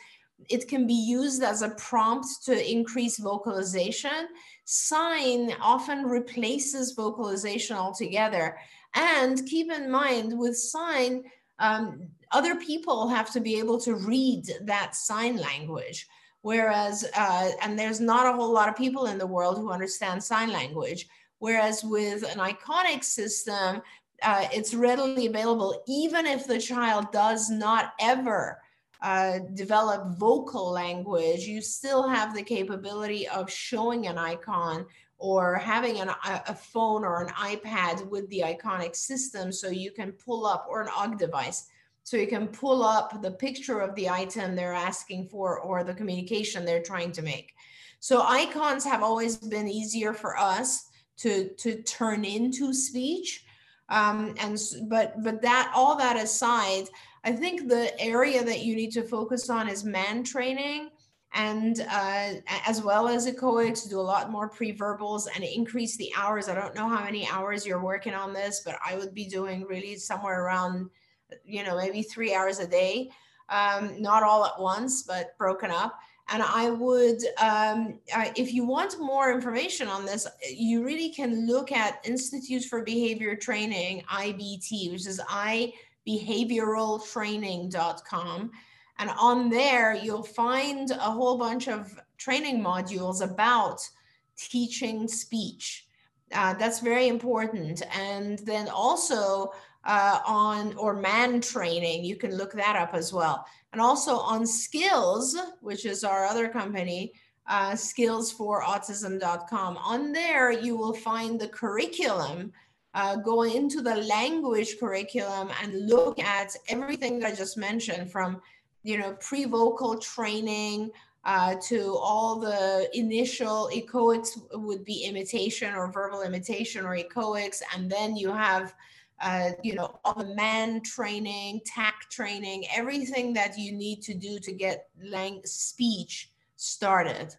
it can be used as a prompt to increase vocalization sign often replaces vocalization altogether. And keep in mind with sign, um, other people have to be able to read that sign language. Whereas, uh, and there's not a whole lot of people in the world who understand sign language. Whereas with an iconic system, uh, it's readily available, even if the child does not ever uh, develop vocal language, you still have the capability of showing an icon or having an, a phone or an iPad with the iconic system so you can pull up or an OGG device so you can pull up the picture of the item they're asking for or the communication they're trying to make. So icons have always been easier for us to, to turn into speech. Um, and but but that all that aside, I think the area that you need to focus on is mand training and uh, as well as echoics, do a lot more pre-verbals and increase the hours. I don't know how many hours you're working on this, but I would be doing really somewhere around you know, maybe three hours a day, um, not all at once, but broken up. And I would, um, uh, if you want more information on this, you really can look at Institutes for Behavior Training, IBT, which is ibehavioraltraining.com. And on there, you'll find a whole bunch of training modules about teaching speech. Uh, that's very important. And then also, uh, on or mand training. You can look that up as well. And also on skills, which is our other company, uh, skillsforautism.com. On there, you will find the curriculum. Uh, go into the language curriculum and look at everything that I just mentioned from, you know, pre-vocal training uh, to all the initial echoics would be imitation or verbal imitation or echoics. And then you have uh, you know, all the mand training, tact training, everything that you need to do to get lang- speech started.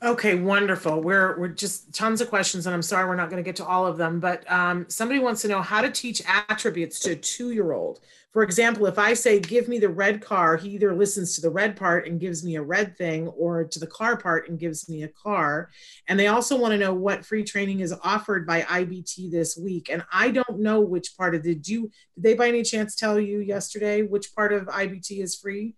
Okay, wonderful. We're we're just tons of questions, and I'm sorry we're not going to get to all of them. But um, somebody wants to know how to teach attributes to a two-year-old. For example, if I say, "Give me the red car," he either listens to the red part and gives me a red thing, or to the car part and gives me a car. And they also want to know what free training is offered by IBT this week. And I don't know which part of did you did they by any chance tell you yesterday which part of IBT is free?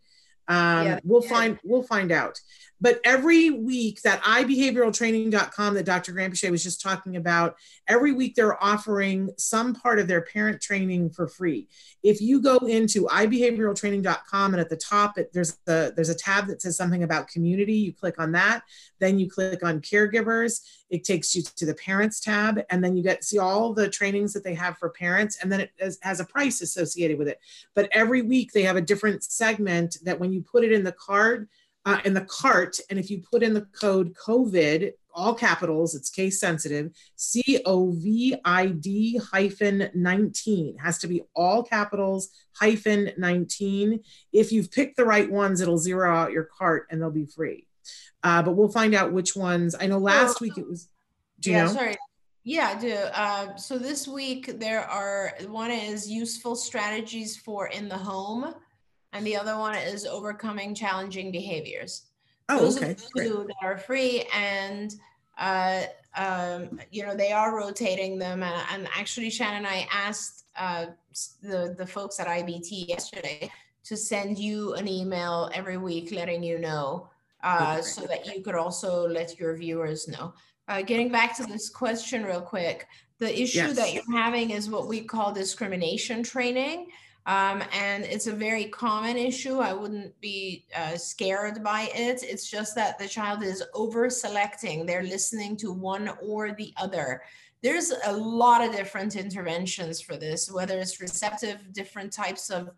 Um, yeah. We'll find we'll find out. But every week that ibehavioraltraining.com that Dr. Granpeesheh was just talking about, every week they're offering some part of their parent training for free. If you go into ibehavioraltraining.com and at the top it, there's a there's a tab that says something about community, you click on that, then you click on caregivers, it takes you to the parents tab, and then you get see all the trainings that they have for parents, and then it has, has a price associated with it. But every week they have a different segment that when you put it in the card uh, in the cart. And if you put in the code COVID, all capitals, it's case sensitive, C O V I D hyphen 19 has to be all capitals hyphen 19. If you've picked the right ones, it'll zero out your cart and they'll be free. Uh, but we'll find out which ones. I know last week it was. Do you yeah, know? Sorry. Yeah, I do. Uh, so this week there are one is useful strategies for in the home and the other one is overcoming challenging behaviors. Oh, Those okay. Are two that are free, and uh, um, you know they are rotating them. And, and actually, Shannon and I asked uh, the the folks at IBT yesterday to send you an email every week letting you know, uh, okay. so that you could also let your viewers know. Uh, getting back to this question real quick, the issue yes. that you're having is what we call discrimination training. Um, and it's a very common issue. I wouldn't be uh, scared by it. It's just that the child is over selecting, they're listening to one or the other. There's a lot of different interventions for this, whether it's receptive, different types of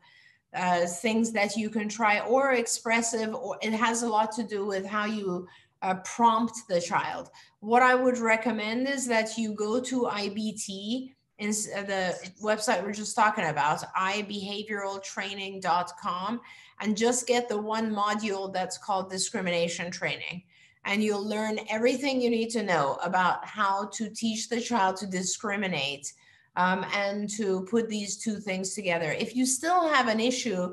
uh, things that you can try, or expressive, or it has a lot to do with how you uh, prompt the child. What I would recommend is that you go to IBT in uh, the website we're just talking about, ibehavioraltraining.com, and just get the one module that's called discrimination training. And you'll learn everything you need to know about how to teach the child to discriminate um, and to put these two things together. If you still have an issue,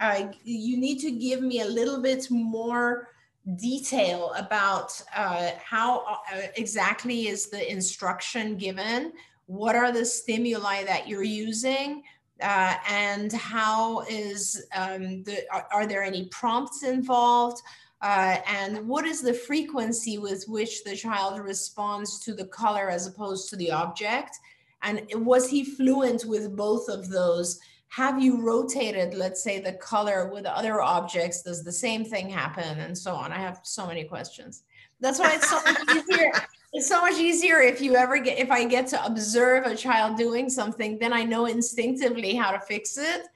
uh, you need to give me a little bit more detail about uh, how uh, exactly is the instruction given what are the stimuli that you're using uh, and how is um, the are, are, there any prompts involved uh, and what is the frequency with which the child responds to the color as opposed to the object? And was he fluent with both of those? Have you rotated let's say the color with other objects? Does the same thing happen? And so on. I have so many questions. That's why it's so much [laughs] easier it's so much easier if you ever get if i get to observe a child doing something then i know instinctively how to fix it.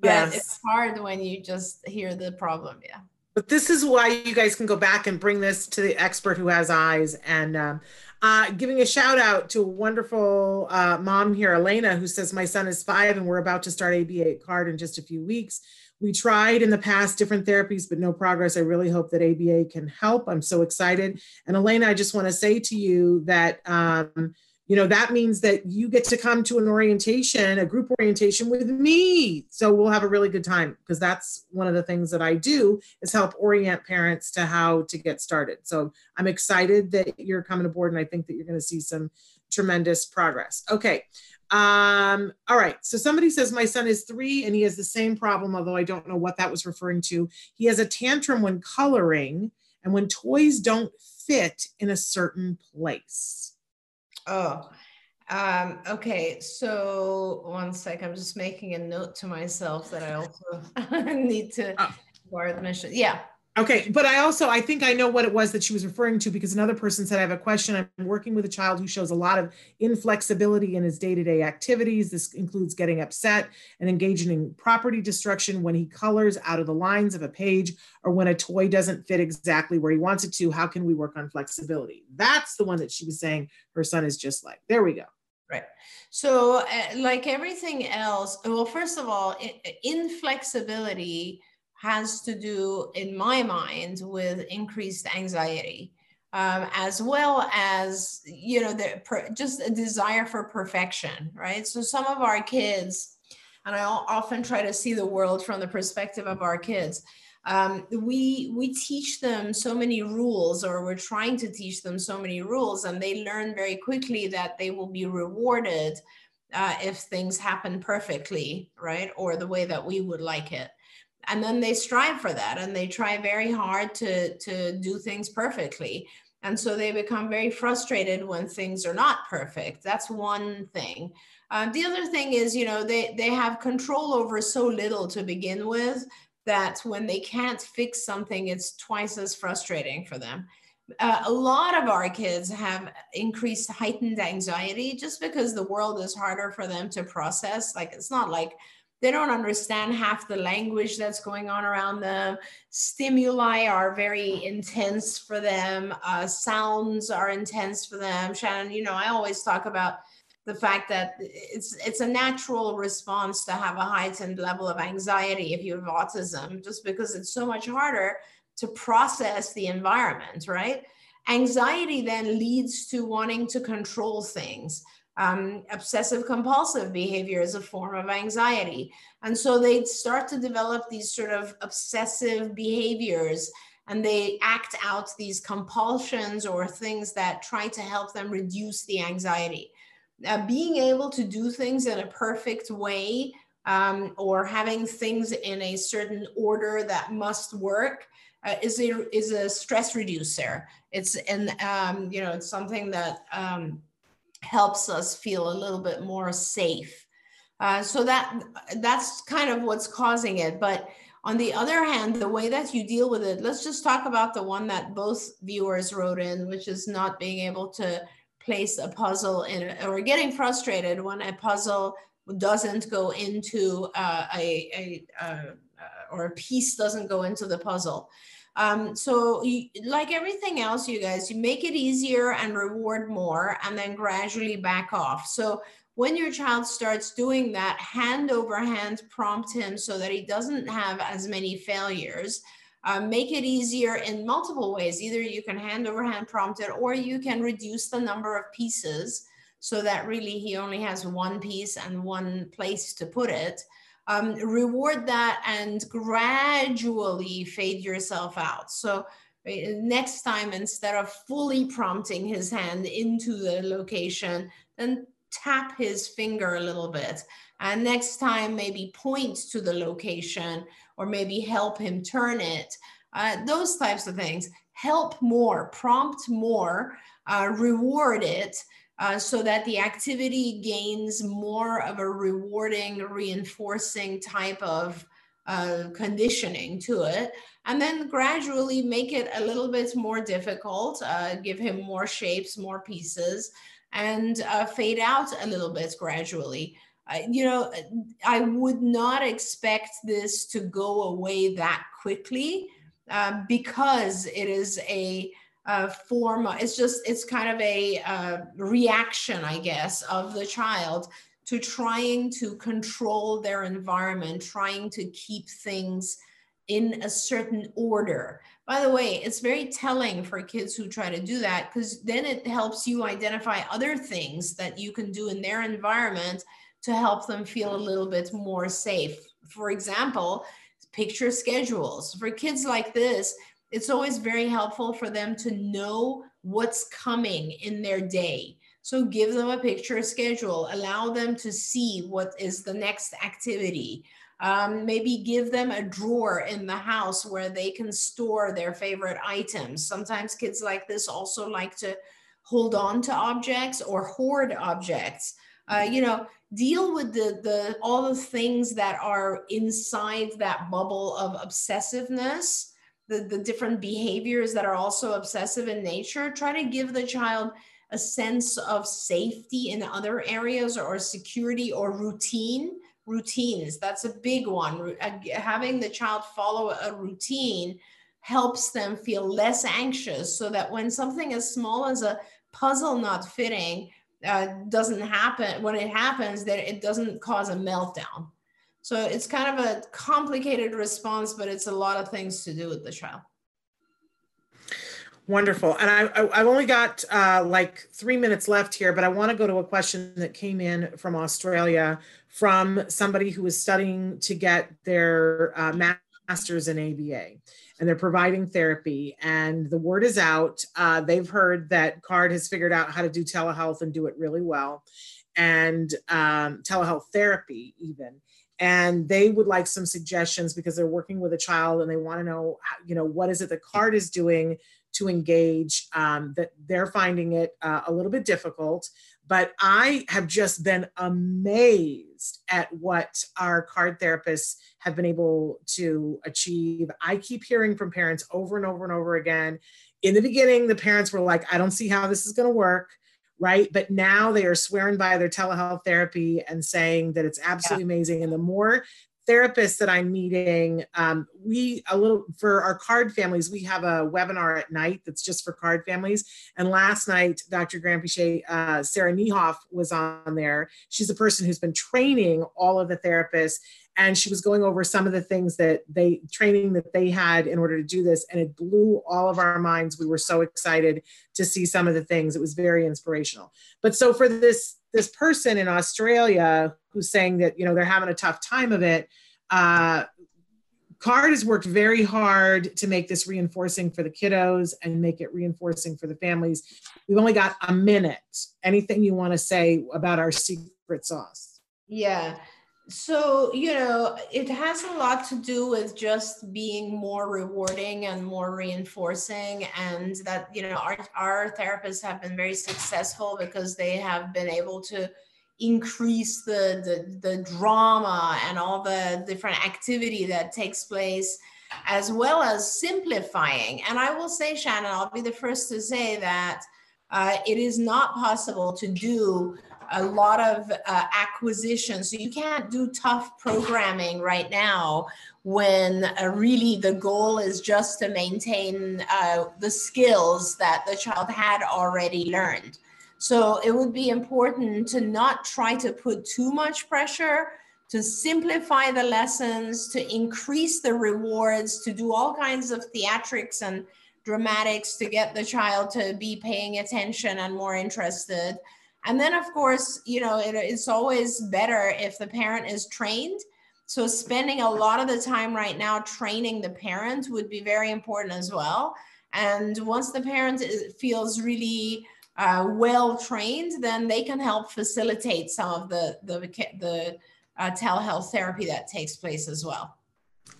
But yes. it's hard when you just hear the problem yeah. But this is why you guys can go back and bring this to the expert who has eyes and um, uh, giving a shout out to a wonderful uh, mom here elena who says my son is five and we're about to start aba card in just a few weeks we tried in the past different therapies, but no progress. I really hope that ABA can help. I'm so excited. And Elena, I just want to say to you that, um, you know, that means that you get to come to an orientation, a group orientation with me. So we'll have a really good time because that's one of the things that I do is help orient parents to how to get started. So I'm excited that you're coming aboard and I think that you're going to see some tremendous progress. Okay. Um, all right. So somebody says my son is three and he has the same problem, although I don't know what that was referring to. He has a tantrum when coloring and when toys don't fit in a certain place. Oh, um, okay. So one sec. I'm just making a note to myself that I also [laughs] need to oh. guard mission. Yeah. Okay, but I also I think I know what it was that she was referring to because another person said I have a question. I'm working with a child who shows a lot of inflexibility in his day-to-day activities. This includes getting upset and engaging in property destruction when he colors out of the lines of a page or when a toy doesn't fit exactly where he wants it to. How can we work on flexibility? That's the one that she was saying her son is just like. There we go. Right. So, uh, like everything else, well, first of all, inflexibility has to do, in my mind, with increased anxiety, um, as well as you know, the, per, just a desire for perfection, right? So some of our kids, and I often try to see the world from the perspective of our kids. Um, we we teach them so many rules, or we're trying to teach them so many rules, and they learn very quickly that they will be rewarded uh, if things happen perfectly, right, or the way that we would like it and then they strive for that and they try very hard to to do things perfectly. And so they become very frustrated when things are not perfect. That's one thing. Uh, the other thing is you know they they have control over so little to begin with that when they can't fix something it's twice as frustrating for them. Uh, a lot of our kids have increased heightened anxiety just because the world is harder for them to process. Like it's not like they don't understand half the language that's going on around them. Stimuli are very intense for them. Uh, sounds are intense for them. Shannon, you know, I always talk about the fact that it's it's a natural response to have a heightened level of anxiety if you have autism, just because it's so much harder to process the environment, right? Anxiety then leads to wanting to control things um, obsessive compulsive behavior is a form of anxiety. And so they start to develop these sort of obsessive behaviors and they act out these compulsions or things that try to help them reduce the anxiety. Uh, being able to do things in a perfect way um, or having things in a certain order that must work uh, is a is a stress reducer. It's and um, you know it's something that um, helps us feel a little bit more safe. Uh, so that that's kind of what's causing it. But on the other hand, the way that you deal with it, let's just talk about the one that both viewers wrote in, which is not being able to place a puzzle in or getting frustrated when a puzzle doesn't go into uh, a, a, uh, or a piece doesn't go into the puzzle. Um, so you, like everything else, you guys, you make it easier and reward more and then gradually back off. So when your child starts doing that, hand over hand prompt him so that he doesn't have as many failures. Uh, make it easier in multiple ways. Either you can hand over hand prompt it or you can reduce the number of pieces so that really he only has one piece and one place to put it um, reward that and gradually fade yourself out. So next time, instead of fully prompting his hand into the location, then tap his finger a little bit. And next time maybe point to the location or maybe help him turn it. Uh, those types of things. Help more prompt more uh, reward it uh, so that the activity gains more of a rewarding reinforcing type of uh, conditioning to it and then gradually make it a little bit more difficult uh, give him more shapes more pieces and uh, fade out a little bit gradually. You know, I would not expect this to go away that quickly uh, because it is a, a form, it's just, it's kind of a uh, reaction, I guess, of the child to trying to control their environment, trying to keep things in a certain order. By the way, it's very telling for kids who try to do that because then it helps you identify other things that you can do in their environment to help them feel a little bit more safe. For example, picture schedules. For kids like this, it's always very helpful for them to know what's coming in their day. So give them a picture schedule, allow them to see what is the next activity. Um, maybe give them a drawer in the house where they can store their favorite items. Sometimes kids like this also like to hold on to objects or hoard objects. Uh, you know, deal with the the all the things that are inside that bubble of obsessiveness, the, the different behaviors that are also obsessive in nature. Try to give the child a sense of safety in other areas or security or routine routines. That's a big one. Uh, having the child follow a routine helps them feel less anxious so that when something as small as a puzzle not fitting uh, doesn't happen, when it happens, that it doesn't cause a meltdown. So it's kind of a complicated response, but it's a lot of things to do with the child. Wonderful. And I, have only got uh, like three minutes left here, but I want to go to a question that came in from Australia from somebody who is studying to get their uh, master's in ABA. And they're providing therapy. And the word is out. Uh, they've heard that CARD has figured out how to do telehealth and do it really well, and um, telehealth therapy, even and they would like some suggestions because they're working with a child and they want to know you know what is it the card is doing to engage, um, that they're finding it uh, a little bit difficult. But I have just been amazed at what our card therapists have been able to achieve. I keep hearing from parents over and over and over again. In the beginning, the parents were like, I don't see how this is going to work right? But now they are swearing by their telehealth therapy and saying that it's absolutely yeah. amazing. And the more therapists that I'm meeting, um, we a little for our card families, we have a webinar at night that's just for card families. And last night, Dr. Granpeesheh, uh, Sarah Niehoff was on there. She's a person who's been training all of the therapists, and she was going over some of the things that they training that they had in order to do this, and it blew all of our minds. We were so excited to see some of the things. It was very inspirational. But so for this this person in Australia who's saying that you know they're having a tough time of it. Uh, Card has worked very hard to make this reinforcing for the kiddos and make it reinforcing for the families. We've only got a minute. Anything you want to say about our secret sauce? Yeah. So, you know, it has a lot to do with just being more rewarding and more reinforcing. And that, you know, our, our therapists have been very successful because they have been able to increase the, the, the drama and all the different activity that takes place, as well as simplifying. And I will say, Shannon, I'll be the first to say that uh, it is not possible to do a lot of uh, acquisition. So you can't do tough programming right now when uh, really the goal is just to maintain uh, the skills that the child had already learned. So it would be important to not try to put too much pressure, to simplify the lessons, to increase the rewards, to do all kinds of theatrics and dramatics to get the child to be paying attention and more interested and then, of course, you know, it, it's always better if the parent is trained. So, spending a lot of the time right now training the parent would be very important as well. And once the parent feels really uh, well trained, then they can help facilitate some of the the the uh, telehealth therapy that takes place as well.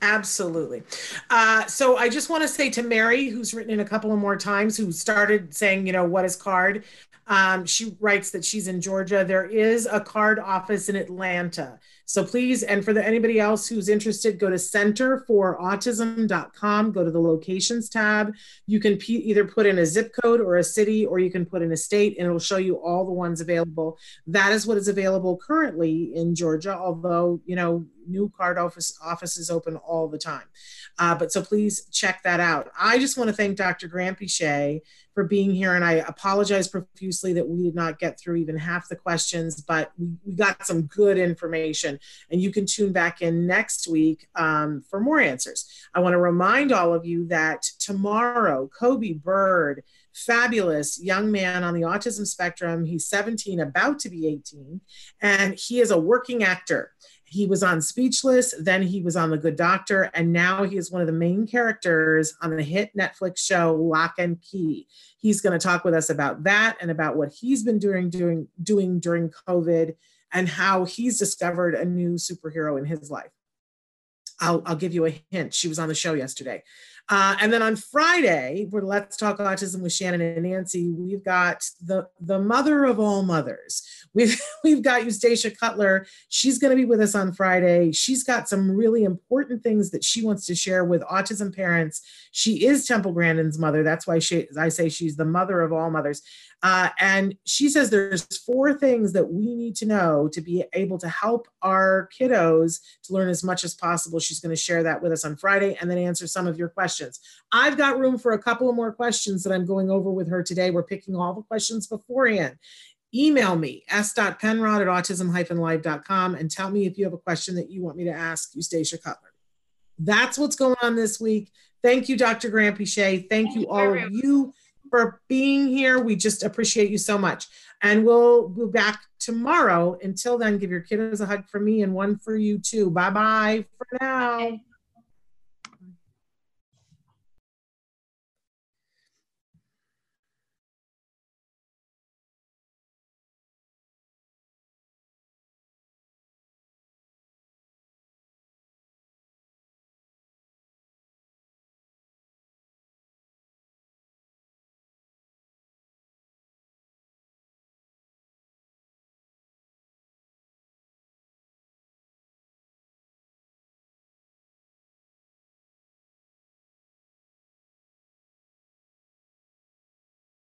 Absolutely. Uh, so I just want to say to Mary, who's written in a couple of more times, who started saying, you know, what is card? Um, she writes that she's in Georgia. There is a card office in Atlanta. So please, and for the, anybody else who's interested, go to centerforautism.com, go to the locations tab. You can p- either put in a zip code or a city, or you can put in a state, and it'll show you all the ones available. That is what is available currently in Georgia, although, you know, new card office offices open all the time. Uh, but so please check that out. I just want to thank Dr. Granpeesheh for being here. And I apologize profusely that we did not get through even half the questions, but we, got some good information. And you can tune back in next week um, for more answers. I want to remind all of you that tomorrow, Coby Bird, fabulous young man on the autism spectrum, he's 17, about to be 18, and he is a working actor he was on Speechless, then he was on The Good Doctor, and now he is one of the main characters on the hit Netflix show Locke and Key. He's going to talk with us about that and about what he's been doing doing doing during COVID and how he's discovered a new superhero in his life. I'll, I'll give you a hint. She was on the show yesterday. Uh, and then on Friday, for Let's Talk Autism with Shannon and Nancy, we've got the, the mother of all mothers. We've, [laughs] we've got Eustacia Cutler. She's going to be with us on Friday. She's got some really important things that she wants to share with autism parents. She is Temple Grandin's mother. That's why she, I say she's the mother of all mothers. Uh, and she says there's four things that we need to know to be able to help our kiddos to learn as much as possible. She's going to share that with us on Friday and then answer some of your questions. I've got room for a couple of more questions that I'm going over with her today. We're picking all the questions beforehand. Email me, s.penrod at autism-live.com and tell me if you have a question that you want me to ask Eustacia Cutler. That's what's going on this week. Thank you, Dr. Granpeesheh. Thank, Thank you, all of you for being here. We just appreciate you so much. And we'll be back tomorrow. Until then, give your kiddos a hug for me and one for you too. Bye bye for now.